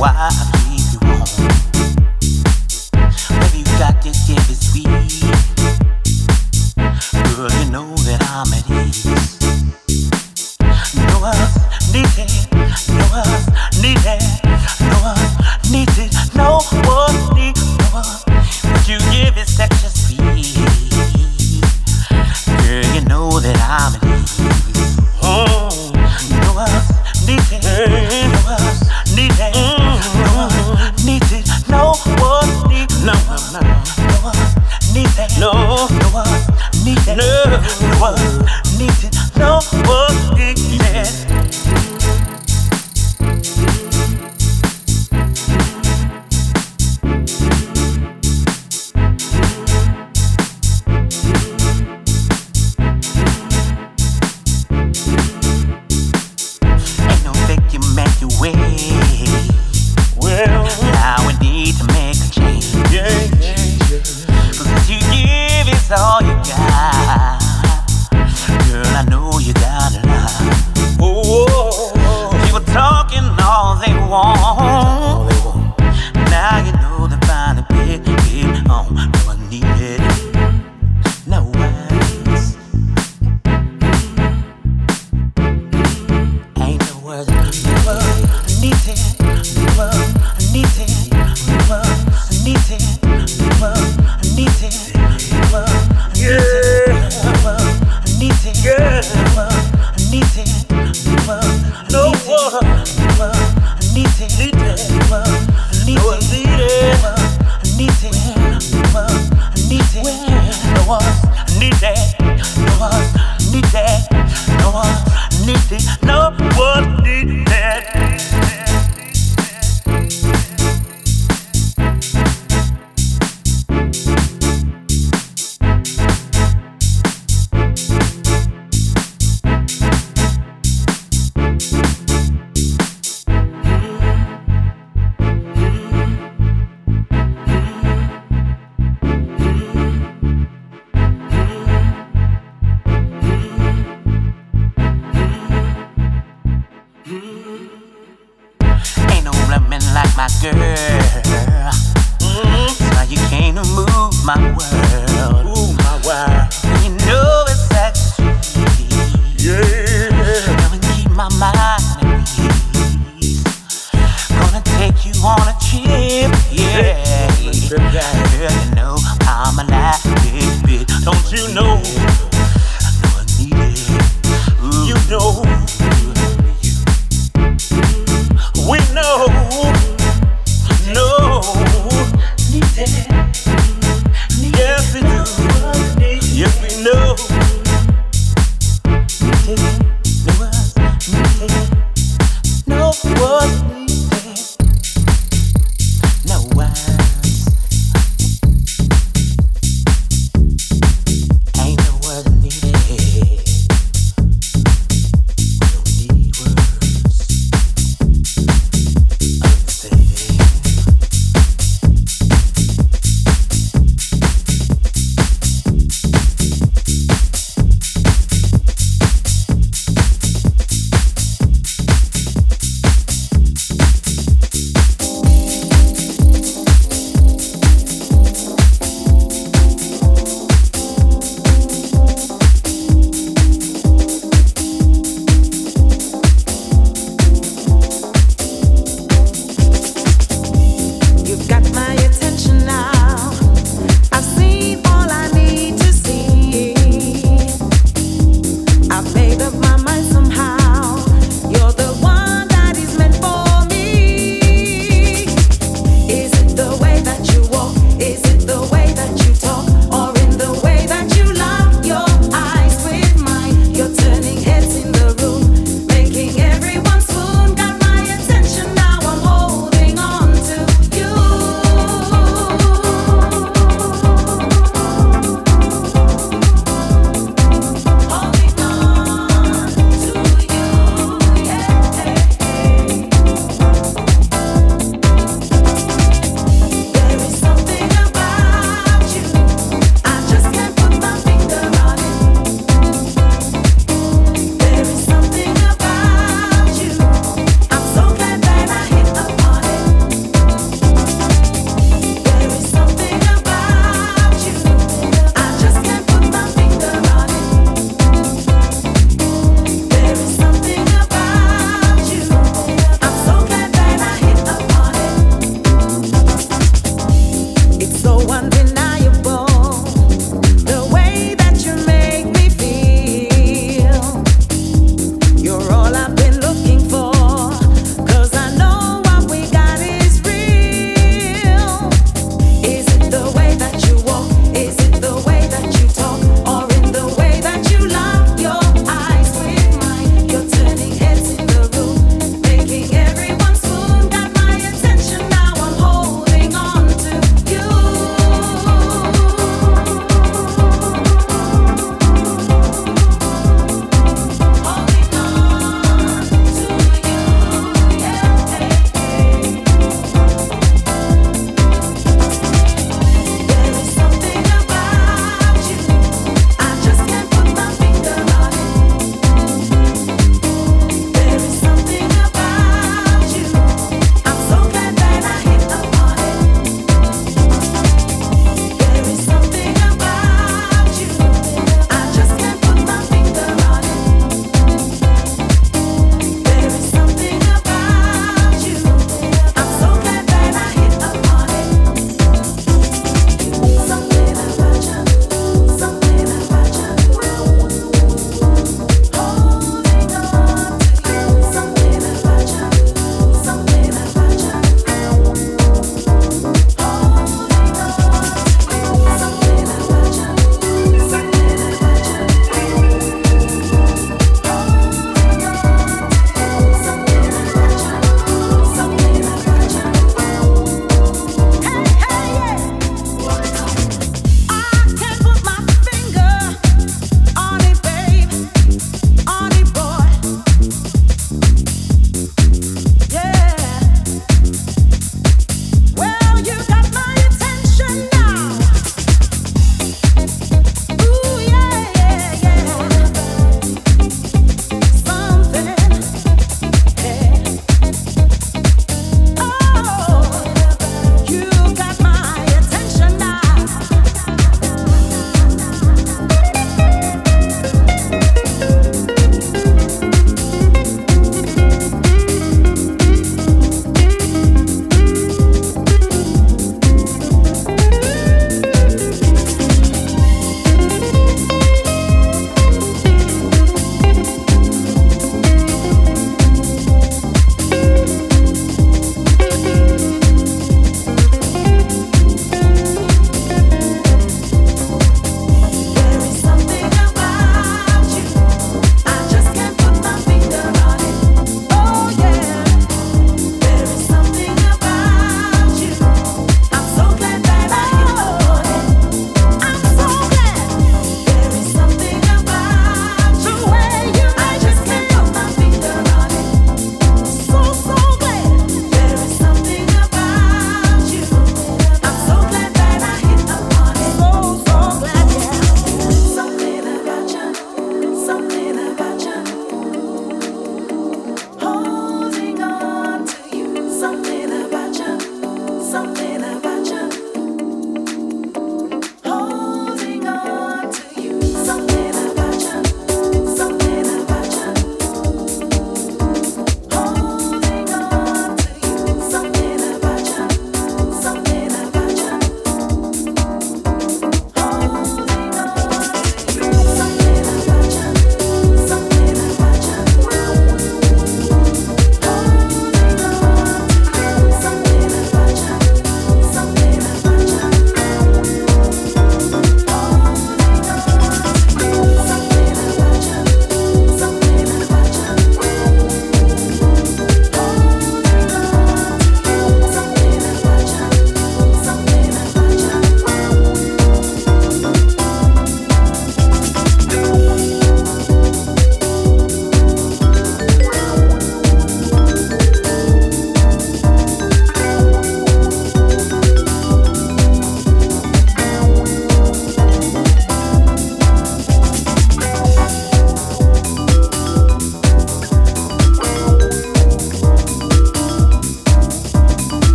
why.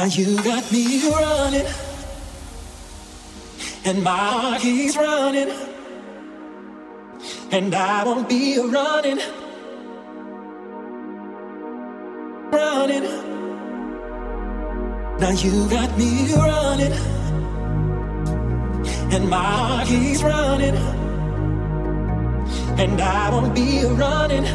Now you got me running, and my heart keeps running, and I won't be running, running. Now you got me running, and my heart keeps running, and I won't be running,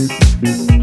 me, scratch